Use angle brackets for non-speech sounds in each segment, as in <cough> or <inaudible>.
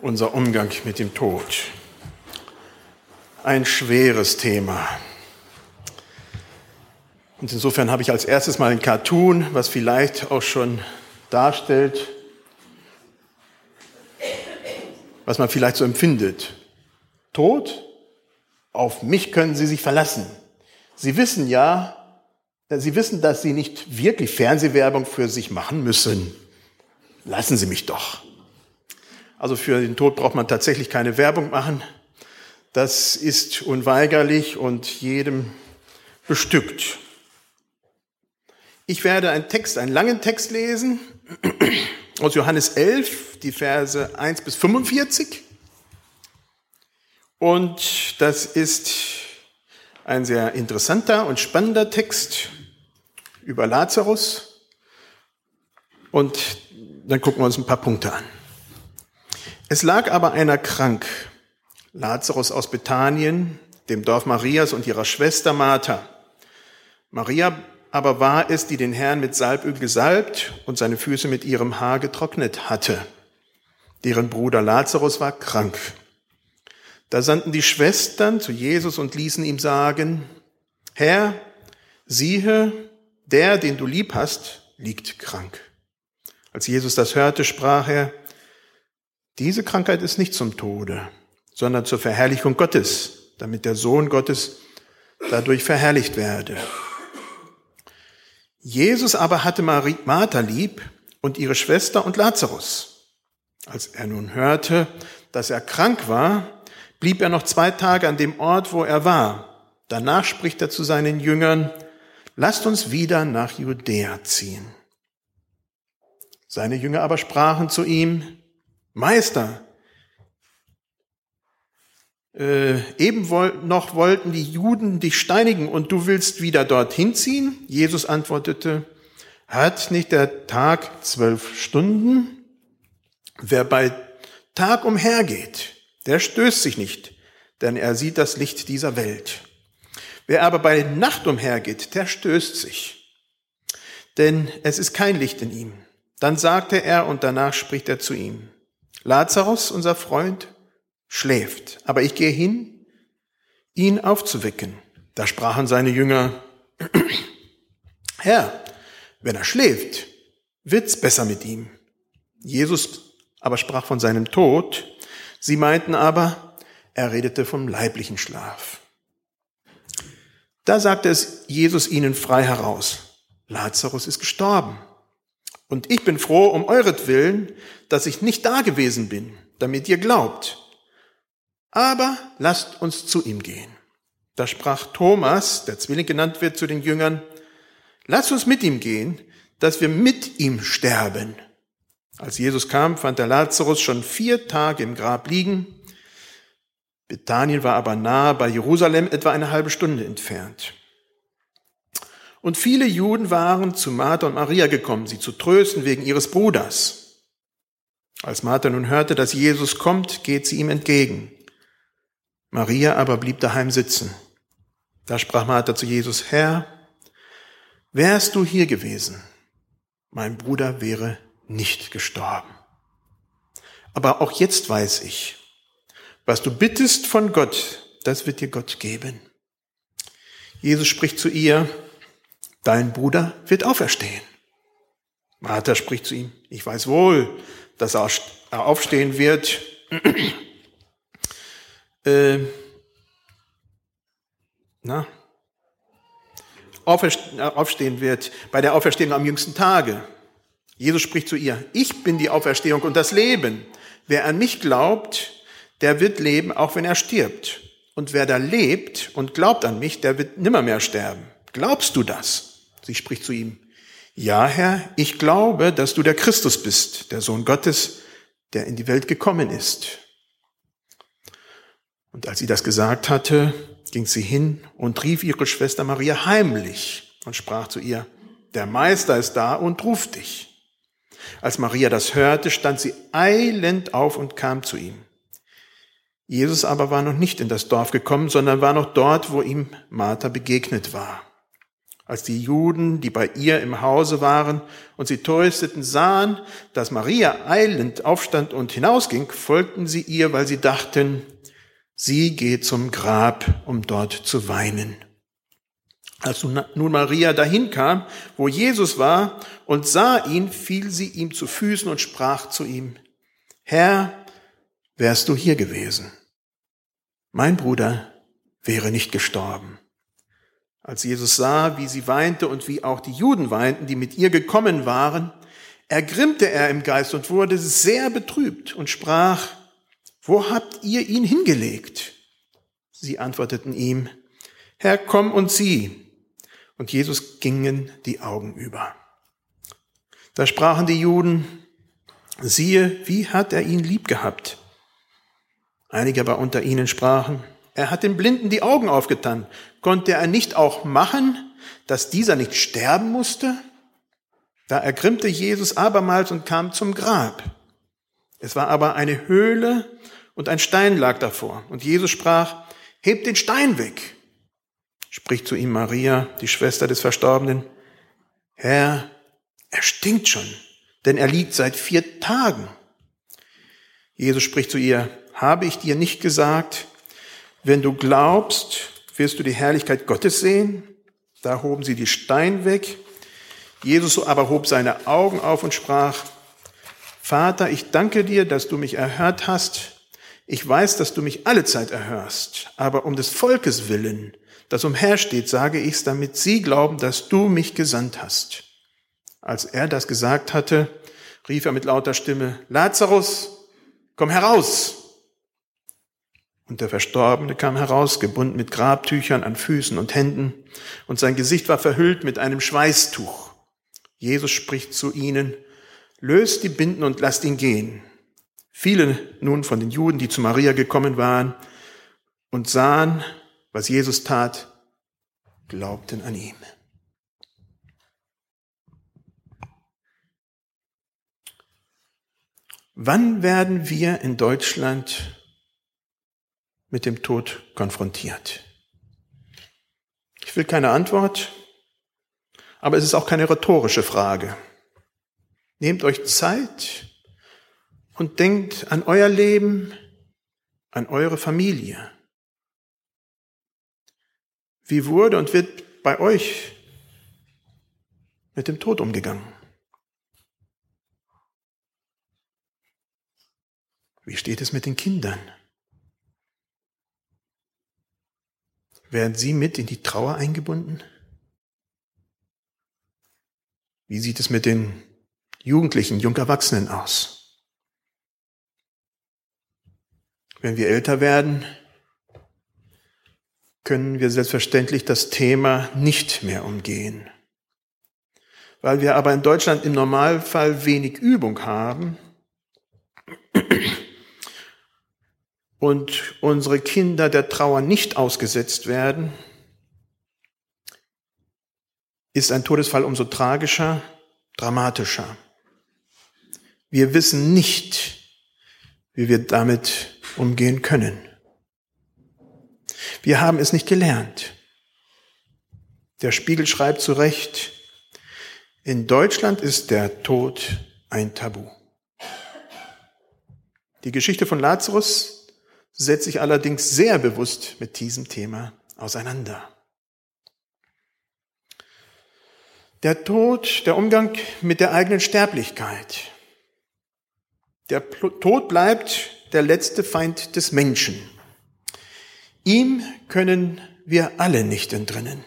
unser Umgang mit dem Tod. Ein schweres Thema. Und insofern habe ich als erstes mal ein Cartoon, was vielleicht auch schon darstellt, was man vielleicht so empfindet. Tod, auf mich können Sie sich verlassen. Sie wissen ja, Sie wissen, dass Sie nicht wirklich Fernsehwerbung für sich machen müssen. Lassen Sie mich doch. Also für den Tod braucht man tatsächlich keine Werbung machen. Das ist unweigerlich und jedem bestückt. Ich werde einen Text, einen langen Text lesen <clears throat> aus Johannes 11, die Verse 1 bis 45. Und das ist ein sehr interessanter und spannender Text über Lazarus. Und dann gucken wir uns ein paar Punkte an. Es lag aber einer krank, Lazarus aus Bethanien, dem Dorf Marias und ihrer Schwester Martha. Maria aber war es, die den Herrn mit Salböl gesalbt und seine Füße mit ihrem Haar getrocknet hatte. Deren Bruder Lazarus war krank. Da sandten die Schwestern zu Jesus und ließen ihm sagen, Herr, siehe, der, den du lieb hast, liegt krank. Als Jesus das hörte, sprach er, diese Krankheit ist nicht zum Tode, sondern zur Verherrlichung Gottes, damit der Sohn Gottes dadurch verherrlicht werde. Jesus aber hatte Martha lieb und ihre Schwester und Lazarus. Als er nun hörte, dass er krank war, blieb er noch zwei Tage an dem Ort, wo er war. Danach spricht er zu seinen Jüngern, lasst uns wieder nach Judäa ziehen. Seine Jünger aber sprachen zu ihm, Meister, äh, eben noch wollten die Juden dich steinigen und du willst wieder dorthin ziehen? Jesus antwortete, hat nicht der Tag zwölf Stunden? Wer bei Tag umhergeht, der stößt sich nicht, denn er sieht das Licht dieser Welt. Wer aber bei Nacht umhergeht, der stößt sich, denn es ist kein Licht in ihm. Dann sagte er und danach spricht er zu ihm, Lazarus, unser Freund, schläft, aber ich gehe hin, ihn aufzuwecken. Da sprachen seine Jünger, Herr, wenn er schläft, wird's besser mit ihm. Jesus aber sprach von seinem Tod. Sie meinten aber, er redete vom leiblichen Schlaf. Da sagte es Jesus ihnen frei heraus, Lazarus ist gestorben. Und ich bin froh um euretwillen, dass ich nicht da gewesen bin, damit ihr glaubt. Aber lasst uns zu ihm gehen. Da sprach Thomas, der Zwilling genannt wird, zu den Jüngern, lasst uns mit ihm gehen, dass wir mit ihm sterben. Als Jesus kam, fand der Lazarus schon vier Tage im Grab liegen. Bethanien war aber nahe bei Jerusalem, etwa eine halbe Stunde entfernt. Und viele Juden waren zu Martha und Maria gekommen, sie zu trösten wegen ihres Bruders. Als Martha nun hörte, dass Jesus kommt, geht sie ihm entgegen. Maria aber blieb daheim sitzen. Da sprach Martha zu Jesus, Herr, wärst du hier gewesen, mein Bruder wäre nicht gestorben. Aber auch jetzt weiß ich, was du bittest von Gott, das wird dir Gott geben. Jesus spricht zu ihr, dein Bruder wird auferstehen. Martha spricht zu ihm, ich weiß wohl, dass er aufstehen wird. <clears throat> äh, na, aufstehen wird bei der Auferstehung am jüngsten Tage. Jesus spricht zu ihr, ich bin die Auferstehung und das Leben. Wer an mich glaubt, der wird leben, auch wenn er stirbt. Und wer da lebt und glaubt an mich, der wird nimmermehr sterben. Glaubst du das? Sie spricht zu ihm, ja Herr, ich glaube, dass du der Christus bist, der Sohn Gottes, der in die Welt gekommen ist. Und als sie das gesagt hatte, ging sie hin und rief ihre Schwester Maria heimlich und sprach zu ihr, der Meister ist da und ruft dich. Als Maria das hörte, stand sie eilend auf und kam zu ihm. Jesus aber war noch nicht in das Dorf gekommen, sondern war noch dort, wo ihm Martha begegnet war. Als die Juden, die bei ihr im Hause waren und sie trösteten, sahen, dass Maria eilend aufstand und hinausging, folgten sie ihr, weil sie dachten, sie geht zum Grab, um dort zu weinen. Als nun Maria dahin kam, wo Jesus war, und sah ihn, fiel sie ihm zu Füßen und sprach zu ihm, Herr, wärst du hier gewesen. Mein Bruder wäre nicht gestorben. Als Jesus sah, wie sie weinte und wie auch die Juden weinten, die mit ihr gekommen waren, ergrimmte er im Geist und wurde sehr betrübt und sprach, wo habt ihr ihn hingelegt? Sie antworteten ihm, Herr, komm und sieh. Und Jesus gingen die Augen über. Da sprachen die Juden, siehe, wie hat er ihn lieb gehabt? Einige aber unter ihnen sprachen, er hat den Blinden die Augen aufgetan. Konnte er nicht auch machen, dass dieser nicht sterben musste? Da ergrimmte Jesus abermals und kam zum Grab. Es war aber eine Höhle und ein Stein lag davor. Und Jesus sprach, hebt den Stein weg. Spricht zu ihm Maria, die Schwester des Verstorbenen, Herr, er stinkt schon, denn er liegt seit vier Tagen. Jesus spricht zu ihr, habe ich dir nicht gesagt, wenn du glaubst, wirst du die Herrlichkeit Gottes sehen. Da hoben sie die Stein weg. Jesus aber hob seine Augen auf und sprach, Vater, ich danke dir, dass du mich erhört hast. Ich weiß, dass du mich alle Zeit erhörst, aber um des Volkes willen, das umhersteht, sage ich's, damit sie glauben, dass du mich gesandt hast. Als er das gesagt hatte, rief er mit lauter Stimme, Lazarus, komm heraus. Und der Verstorbene kam heraus, gebunden mit Grabtüchern an Füßen und Händen, und sein Gesicht war verhüllt mit einem Schweißtuch. Jesus spricht zu ihnen, löst die Binden und lasst ihn gehen. Viele nun von den Juden, die zu Maria gekommen waren und sahen, was Jesus tat, glaubten an ihn. Wann werden wir in Deutschland mit dem Tod konfrontiert? Ich will keine Antwort, aber es ist auch keine rhetorische Frage. Nehmt euch Zeit und denkt an euer Leben, an eure Familie. Wie wurde und wird bei euch mit dem Tod umgegangen? Wie steht es mit den Kindern? Werden Sie mit in die Trauer eingebunden? Wie sieht es mit den Jugendlichen, Jungerwachsenen aus? Wenn wir älter werden, können wir selbstverständlich das Thema nicht mehr umgehen. Weil wir aber in Deutschland im Normalfall wenig Übung haben, und unsere Kinder der Trauer nicht ausgesetzt werden, ist ein Todesfall umso tragischer, dramatischer. Wir wissen nicht, wie wir damit umgehen können. Wir haben es nicht gelernt. Der Spiegel schreibt zu Recht, in Deutschland ist der Tod ein Tabu. Die Geschichte von Lazarus setzt sich allerdings sehr bewusst mit diesem Thema auseinander. Der Tod, der Umgang mit der eigenen Sterblichkeit. Der Tod bleibt der letzte Feind des Menschen. Ihm können wir alle nicht entrinnen.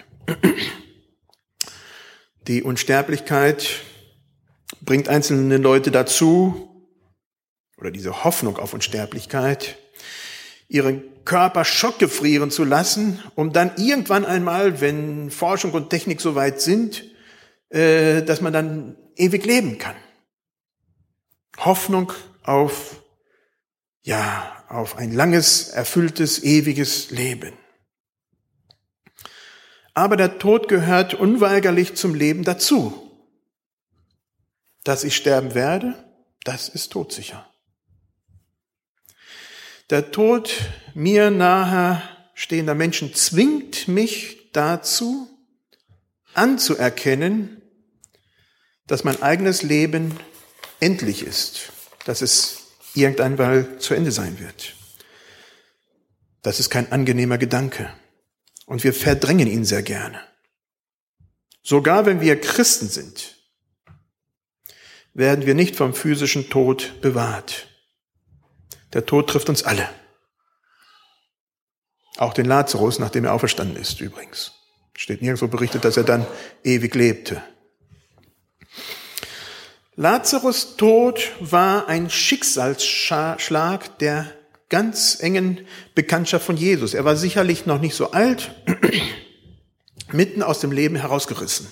Die Unsterblichkeit bringt einzelne Leute dazu, oder diese Hoffnung auf Unsterblichkeit, ihren Körper schockgefrieren zu lassen, um dann irgendwann einmal, wenn Forschung und Technik so weit sind, äh, dass man dann ewig leben kann. Hoffnung auf, ja, auf ein langes, erfülltes, ewiges Leben. Aber der Tod gehört unweigerlich zum Leben dazu. Dass ich sterben werde, das ist todsicher. Der Tod mir nahe stehender Menschen zwingt mich dazu, anzuerkennen, dass mein eigenes Leben endlich ist, dass es irgendwann mal zu Ende sein wird. Das ist kein angenehmer Gedanke. Und wir verdrängen ihn sehr gerne. Sogar wenn wir Christen sind, werden wir nicht vom physischen Tod bewahrt. Der Tod trifft uns alle. Auch den Lazarus, nachdem er auferstanden ist, übrigens. Steht nirgendwo berichtet, dass er dann ewig lebte. Lazarus Tod war ein Schicksalsschlag der ganz engen Bekanntschaft von Jesus. Er war sicherlich noch nicht so alt, <clears throat> mitten aus dem Leben herausgerissen.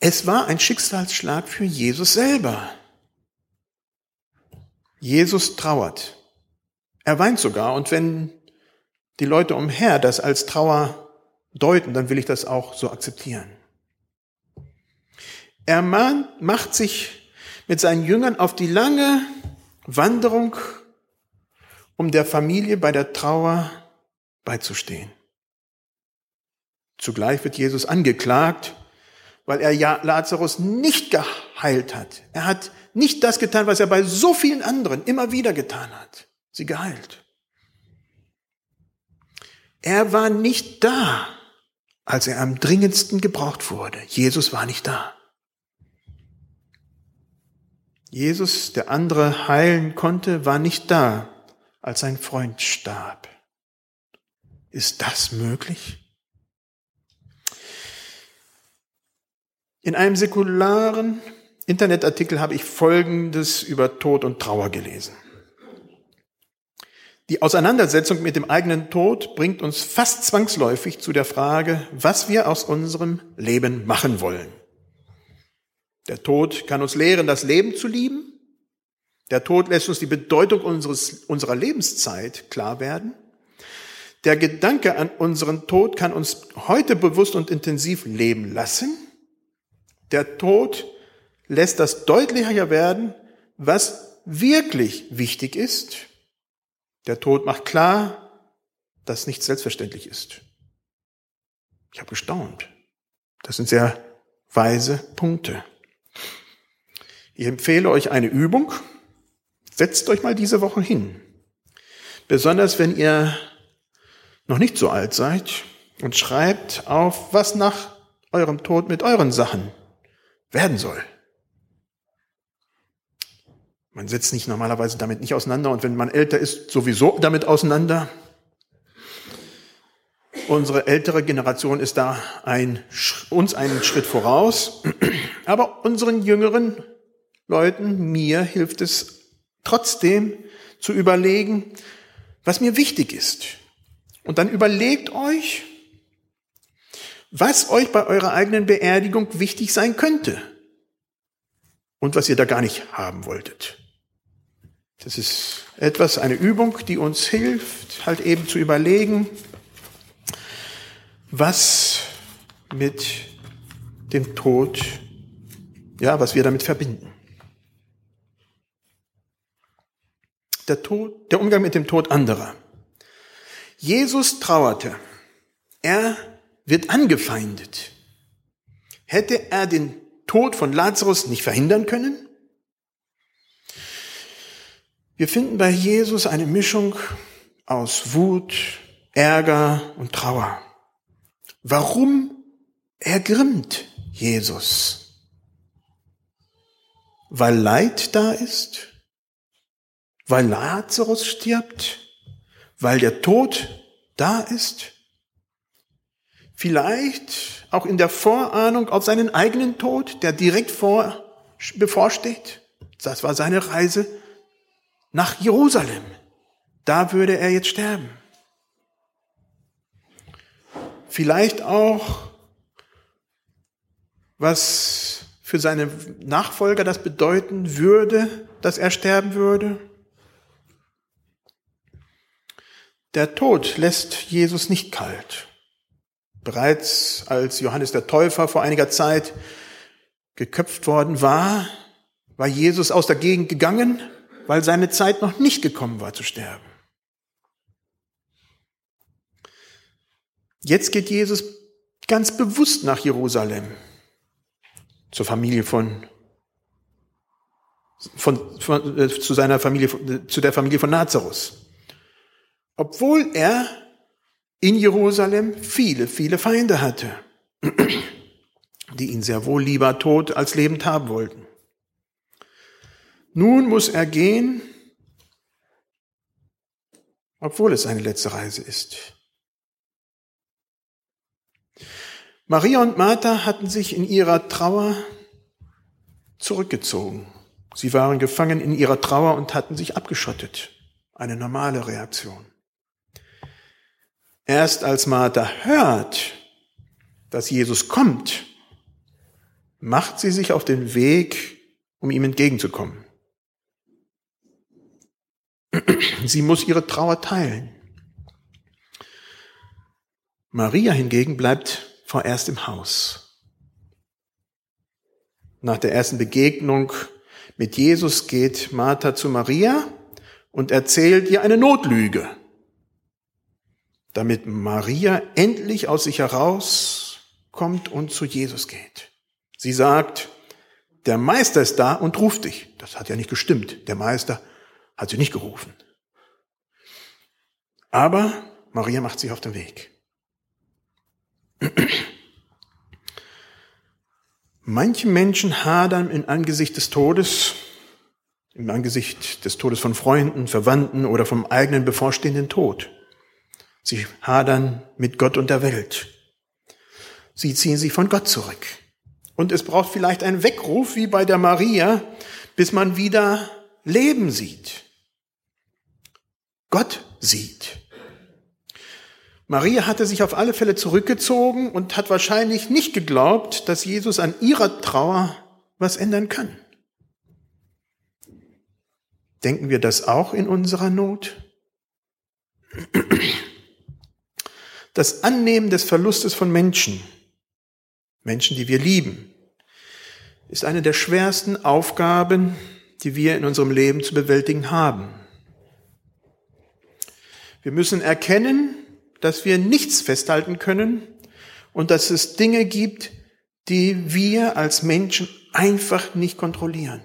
Es war ein Schicksalsschlag für Jesus selber. Jesus trauert. Er weint sogar. Und wenn die Leute umher das als Trauer deuten, dann will ich das auch so akzeptieren. Er macht sich mit seinen Jüngern auf die lange Wanderung, um der Familie bei der Trauer beizustehen. Zugleich wird Jesus angeklagt, weil er Lazarus nicht geheilt hat. Er hat nicht das getan, was er bei so vielen anderen immer wieder getan hat. Sie geheilt. Er war nicht da, als er am dringendsten gebraucht wurde. Jesus war nicht da. Jesus, der andere heilen konnte, war nicht da, als sein Freund starb. Ist das möglich? In einem säkularen Internetartikel habe ich Folgendes über Tod und Trauer gelesen. Die Auseinandersetzung mit dem eigenen Tod bringt uns fast zwangsläufig zu der Frage, was wir aus unserem Leben machen wollen. Der Tod kann uns lehren, das Leben zu lieben. Der Tod lässt uns die Bedeutung unseres, unserer Lebenszeit klar werden. Der Gedanke an unseren Tod kann uns heute bewusst und intensiv leben lassen. Der Tod lässt das deutlicher werden, was wirklich wichtig ist. Der Tod macht klar, dass nichts selbstverständlich ist. Ich habe gestaunt. Das sind sehr weise Punkte. Ich empfehle euch eine Übung. Setzt euch mal diese Woche hin. Besonders wenn ihr noch nicht so alt seid und schreibt auf, was nach eurem Tod mit euren Sachen werden soll. Man setzt sich normalerweise damit nicht auseinander und wenn man älter ist, sowieso damit auseinander. Unsere ältere Generation ist da ein, uns einen Schritt voraus, aber unseren jüngeren Leuten, mir hilft es trotzdem zu überlegen, was mir wichtig ist. Und dann überlegt euch, was euch bei eurer eigenen Beerdigung wichtig sein könnte und was ihr da gar nicht haben wolltet. Das ist etwas, eine Übung, die uns hilft, halt eben zu überlegen, was mit dem Tod, ja, was wir damit verbinden. Der Tod, der Umgang mit dem Tod anderer. Jesus trauerte. Er wird angefeindet. Hätte er den Tod von Lazarus nicht verhindern können? Wir finden bei Jesus eine Mischung aus Wut, Ärger und Trauer. Warum ergrimmt Jesus? Weil Leid da ist? Weil Lazarus stirbt? Weil der Tod da ist? Vielleicht auch in der Vorahnung auf seinen eigenen Tod, der direkt vor, bevorsteht? Das war seine Reise nach Jerusalem. Da würde er jetzt sterben. Vielleicht auch, was für seine Nachfolger das bedeuten würde, dass er sterben würde. Der Tod lässt Jesus nicht kalt. Bereits als Johannes der Täufer vor einiger Zeit geköpft worden war, war Jesus aus der Gegend gegangen, weil seine Zeit noch nicht gekommen war zu sterben. Jetzt geht Jesus ganz bewusst nach Jerusalem, zur Familie von, von, von äh, zu seiner Familie, zu der Familie von Nazarus. Obwohl er in Jerusalem viele, viele Feinde hatte, <clears throat> die ihn sehr wohl lieber tot als lebend haben wollten. Nun muss er gehen, obwohl es seine letzte Reise ist. Maria und Martha hatten sich in ihrer Trauer zurückgezogen. Sie waren gefangen in ihrer Trauer und hatten sich abgeschottet. Eine normale Reaktion. Erst als Martha hört, dass Jesus kommt, macht sie sich auf den Weg, um ihm entgegenzukommen. Sie muss ihre Trauer teilen. Maria hingegen bleibt vorerst im Haus. Nach der ersten Begegnung mit Jesus geht Martha zu Maria und erzählt ihr eine Notlüge, damit Maria endlich aus sich herauskommt und zu Jesus geht. Sie sagt, der Meister ist da und ruft dich. Das hat ja nicht gestimmt. Der Meister hat sie nicht gerufen. Aber Maria macht sich auf den Weg. Manche Menschen hadern im Angesicht des Todes, im Angesicht des Todes von Freunden, Verwandten oder vom eigenen bevorstehenden Tod. Sie hadern mit Gott und der Welt. Sie ziehen sich von Gott zurück. Und es braucht vielleicht einen Weckruf wie bei der Maria, bis man wieder Leben sieht. Gott sieht. Maria hatte sich auf alle Fälle zurückgezogen und hat wahrscheinlich nicht geglaubt, dass Jesus an ihrer Trauer was ändern kann. Denken wir das auch in unserer Not? Das Annehmen des Verlustes von Menschen, Menschen, die wir lieben, ist eine der schwersten Aufgaben, die wir in unserem Leben zu bewältigen haben. Wir müssen erkennen, dass wir nichts festhalten können und dass es Dinge gibt, die wir als Menschen einfach nicht kontrollieren.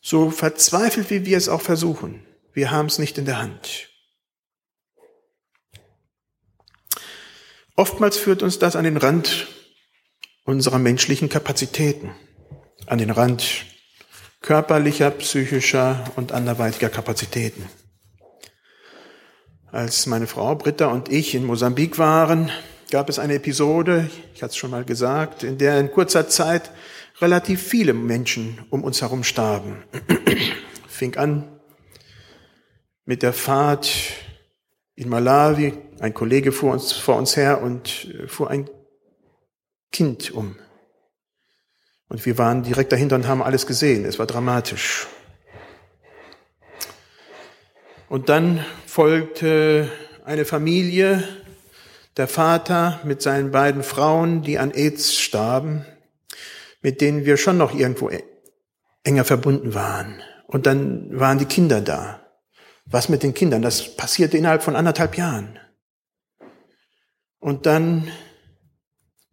So verzweifelt wie wir es auch versuchen, wir haben es nicht in der Hand. Oftmals führt uns das an den Rand unserer menschlichen Kapazitäten, an den Rand körperlicher, psychischer und anderweitiger Kapazitäten. Als meine Frau Britta und ich in Mosambik waren, gab es eine Episode, ich hatte es schon mal gesagt, in der in kurzer Zeit relativ viele Menschen um uns herum starben. <clears throat> Fing an mit der Fahrt in Malawi. Ein Kollege fuhr uns, vor uns her und äh, fuhr ein Kind um. Und wir waren direkt dahinter und haben alles gesehen. Es war dramatisch. Und dann folgte eine Familie, der Vater mit seinen beiden Frauen, die an AIDS starben, mit denen wir schon noch irgendwo e-, enger verbunden waren. Und dann waren die Kinder da. Was mit den Kindern? Das passierte innerhalb von anderthalb Jahren. Und dann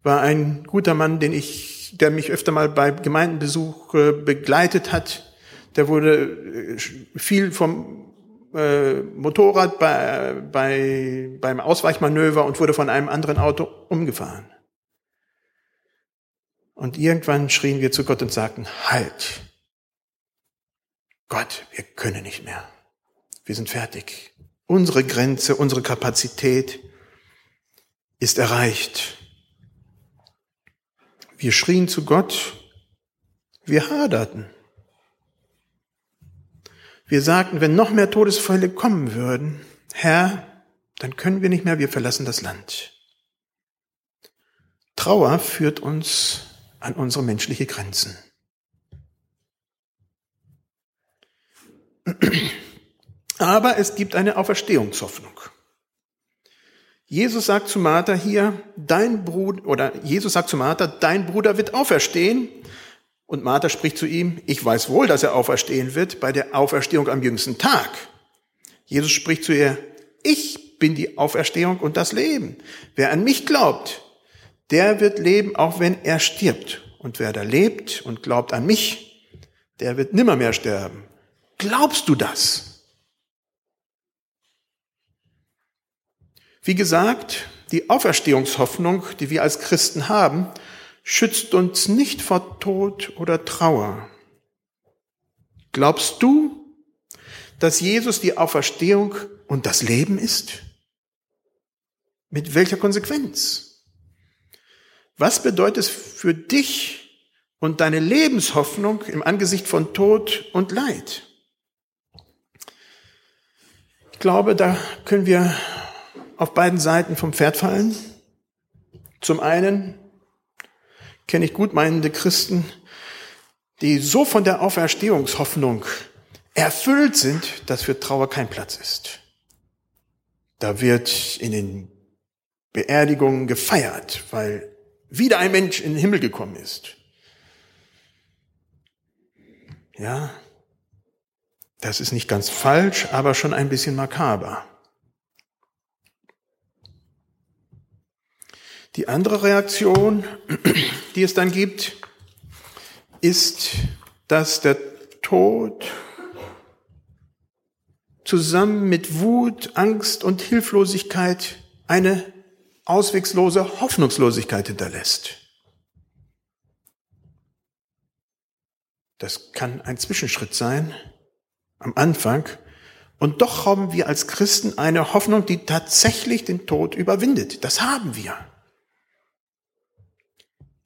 war ein guter Mann, den ich, der mich öfter mal bei Gemeindenbesuch begleitet hat, der wurde äh, viel vom äh, Motorrad bei, bei, beim Ausweichmanöver und wurde von einem anderen Auto umgefahren. Und irgendwann schrien wir zu Gott und sagten, halt. Gott, wir können nicht mehr. Wir sind fertig. Unsere Grenze, unsere Kapazität ist erreicht. Wir schrien zu Gott, wir haderten. Wir sagten, wenn noch mehr Todesfälle kommen würden, Herr, dann können wir nicht mehr, wir verlassen das Land. Trauer führt uns an unsere menschliche Grenzen. Aber es gibt eine Auferstehungshoffnung. Jesus sagt zu Martha hier, dein Bruder, oder Jesus sagt zu Martha, dein Bruder wird auferstehen. Und Martha spricht zu ihm, ich weiß wohl, dass er auferstehen wird bei der Auferstehung am jüngsten Tag. Jesus spricht zu ihr, ich bin die Auferstehung und das Leben. Wer an mich glaubt, der wird leben, auch wenn er stirbt. Und wer da lebt und glaubt an mich, der wird nimmermehr sterben. Glaubst du das? Wie gesagt, die Auferstehungshoffnung, die wir als Christen haben, schützt uns nicht vor Tod oder Trauer. Glaubst du, dass Jesus die Auferstehung und das Leben ist? Mit welcher Konsequenz? Was bedeutet es für dich und deine Lebenshoffnung im Angesicht von Tod und Leid? Ich glaube, da können wir auf beiden Seiten vom Pferd fallen. Zum einen kenne ich gut meinende Christen, die so von der Auferstehungshoffnung erfüllt sind, dass für Trauer kein Platz ist. Da wird in den Beerdigungen gefeiert, weil wieder ein Mensch in den Himmel gekommen ist. Ja, das ist nicht ganz falsch, aber schon ein bisschen makaber. Die andere Reaktion, die es dann gibt, ist, dass der Tod zusammen mit Wut, Angst und Hilflosigkeit eine auswegslose Hoffnungslosigkeit hinterlässt. Das kann ein Zwischenschritt sein am Anfang. Und doch haben wir als Christen eine Hoffnung, die tatsächlich den Tod überwindet. Das haben wir.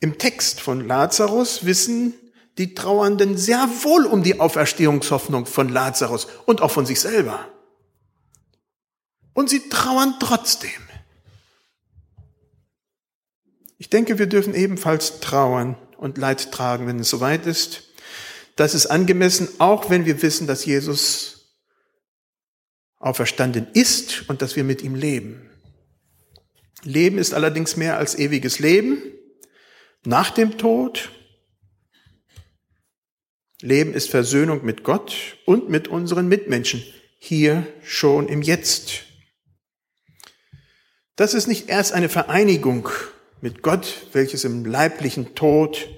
Im Text von Lazarus wissen die Trauernden sehr wohl um die Auferstehungshoffnung von Lazarus und auch von sich selber. Und sie trauern trotzdem. Ich denke, wir dürfen ebenfalls trauern und Leid tragen, wenn es soweit ist. Das ist angemessen, auch wenn wir wissen, dass Jesus auferstanden ist und dass wir mit ihm leben. Leben ist allerdings mehr als ewiges Leben nach dem Tod. Leben ist Versöhnung mit Gott und mit unseren Mitmenschen, hier schon im Jetzt. Das ist nicht erst eine Vereinigung mit Gott, welches im leiblichen Tod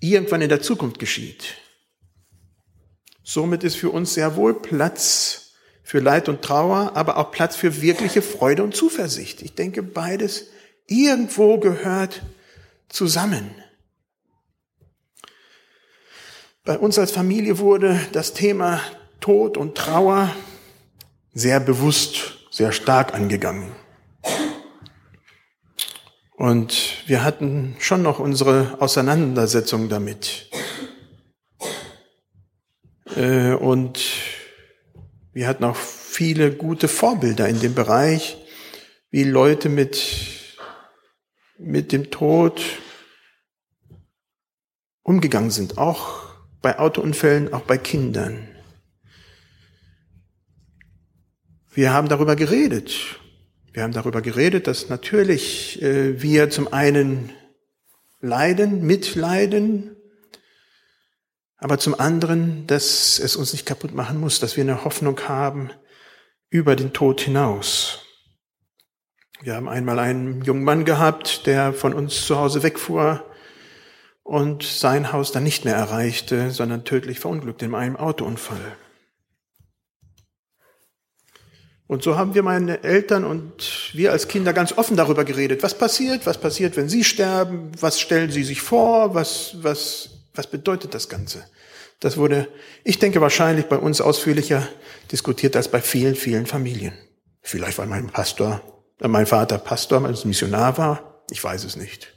irgendwann in der Zukunft geschieht. Somit ist für uns sehr wohl Platz für Leid und Trauer, aber auch Platz für wirkliche Freude und Zuversicht. Ich denke, beides irgendwo gehört zusammen. Bei uns als Familie wurde das Thema Tod und Trauer sehr bewusst, sehr stark angegangen. Und wir hatten schon noch unsere Auseinandersetzung damit. Äh, und wir hatten auch viele gute Vorbilder in dem Bereich, wie Leute mit mit dem Tod umgegangen sind, auch bei Autounfällen, auch bei Kindern. Wir haben darüber geredet. Wir haben darüber geredet, dass natürlich äh, wir zum einen leiden, mitleiden, aber zum anderen, dass es uns nicht kaputt machen muss, dass wir eine Hoffnung haben über den Tod hinaus. Wir haben einmal einen jungen Mann gehabt, der von uns zu Hause wegfuhr und sein Haus dann nicht mehr erreichte, sondern tödlich verunglückte in einem Autounfall. Und so haben wir meine Eltern und wir als Kinder ganz offen darüber geredet. Was passiert? Was passiert, wenn Sie sterben? Was stellen Sie sich vor? Was, was, was bedeutet das Ganze? Das wurde, ich denke, wahrscheinlich bei uns ausführlicher diskutiert als bei vielen, vielen Familien. Vielleicht weil mein Pastor mein Vater Pastor, als Missionar war, ich weiß es nicht.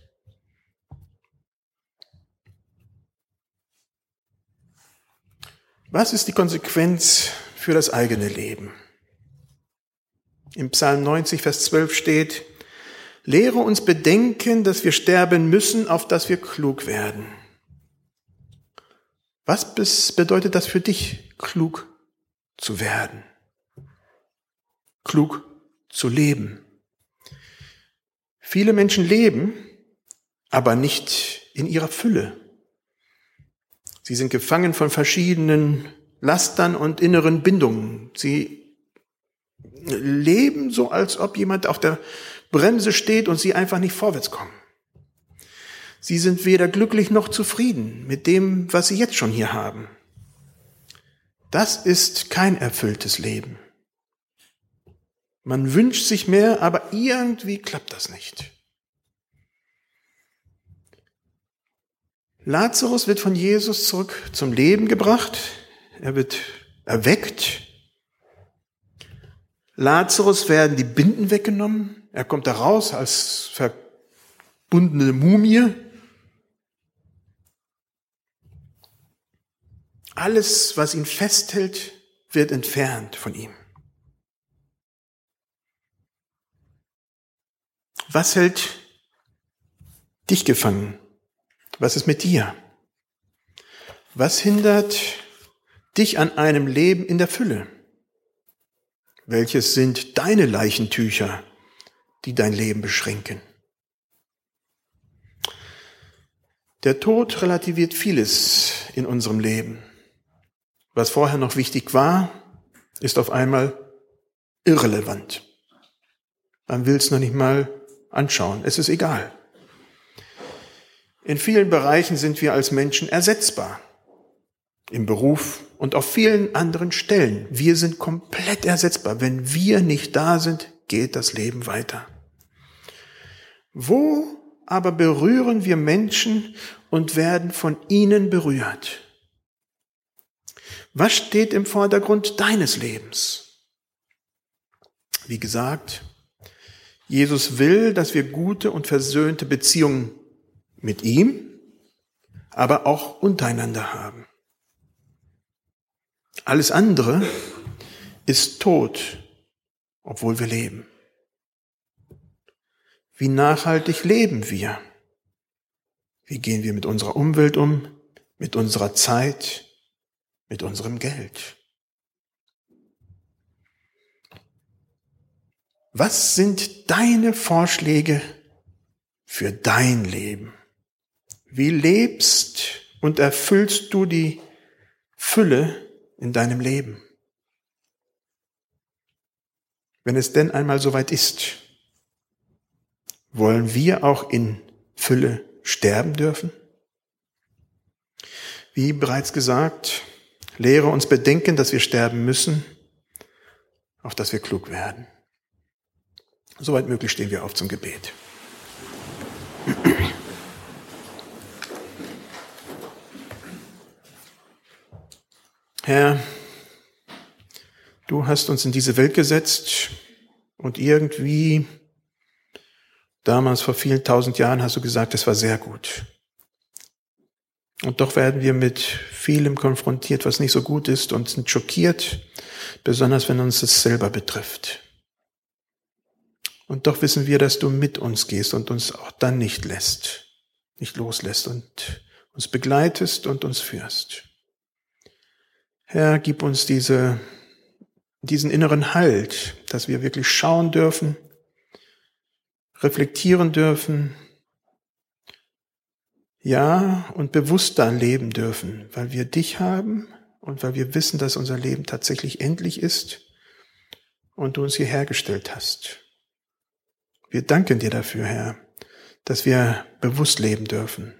Was ist die Konsequenz für das eigene Leben? Im Psalm 90, Vers 12 steht, Lehre uns bedenken, dass wir sterben müssen, auf dass wir klug werden. Was bedeutet das für dich, klug zu werden? Klug zu leben. Viele Menschen leben, aber nicht in ihrer Fülle. Sie sind gefangen von verschiedenen Lastern und inneren Bindungen. Sie leben so, als ob jemand auf der Bremse steht und sie einfach nicht vorwärts kommen. Sie sind weder glücklich noch zufrieden mit dem, was sie jetzt schon hier haben. Das ist kein erfülltes Leben. Man wünscht sich mehr, aber irgendwie klappt das nicht. Lazarus wird von Jesus zurück zum Leben gebracht. Er wird erweckt. Lazarus werden die Binden weggenommen. Er kommt da raus als verbundene Mumie. Alles, was ihn festhält, wird entfernt von ihm. Was hält dich gefangen? Was ist mit dir? Was hindert dich an einem Leben in der Fülle? Welches sind deine Leichentücher, die dein Leben beschränken? Der Tod relativiert vieles in unserem Leben. Was vorher noch wichtig war, ist auf einmal irrelevant. Man will es noch nicht mal anschauen. Es ist egal. In vielen Bereichen sind wir als Menschen ersetzbar. Im Beruf und auf vielen anderen Stellen. Wir sind komplett ersetzbar. Wenn wir nicht da sind, geht das Leben weiter. Wo aber berühren wir Menschen und werden von ihnen berührt? Was steht im Vordergrund deines Lebens? Wie gesagt, Jesus will, dass wir gute und versöhnte Beziehungen mit ihm, aber auch untereinander haben. Alles andere ist tot, obwohl wir leben. Wie nachhaltig leben wir? Wie gehen wir mit unserer Umwelt um, mit unserer Zeit, mit unserem Geld. Was sind deine Vorschläge für dein Leben? Wie lebst und erfüllst du die Fülle in deinem Leben? Wenn es denn einmal soweit ist, wollen wir auch in Fülle sterben dürfen? Wie bereits gesagt, Lehre uns bedenken, dass wir sterben müssen, auf dass wir klug werden. Soweit möglich stehen wir auf zum Gebet. Herr, du hast uns in diese Welt gesetzt und irgendwie, damals vor vielen tausend Jahren, hast du gesagt, es war sehr gut. Und doch werden wir mit vielem konfrontiert, was nicht so gut ist und sind schockiert, besonders wenn uns es selber betrifft. Und doch wissen wir, dass du mit uns gehst und uns auch dann nicht lässt, nicht loslässt und uns begleitest und uns führst. Herr, gib uns diese, diesen inneren Halt, dass wir wirklich schauen dürfen, reflektieren dürfen, ja, und bewusster leben dürfen, weil wir dich haben und weil wir wissen, dass unser Leben tatsächlich endlich ist und du uns hierher gestellt hast. Wir danken dir dafür, Herr, dass wir bewusst leben dürfen.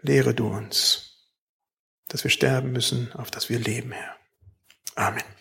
Lehre du uns, dass wir sterben müssen, auf dass wir leben, Herr. Amen.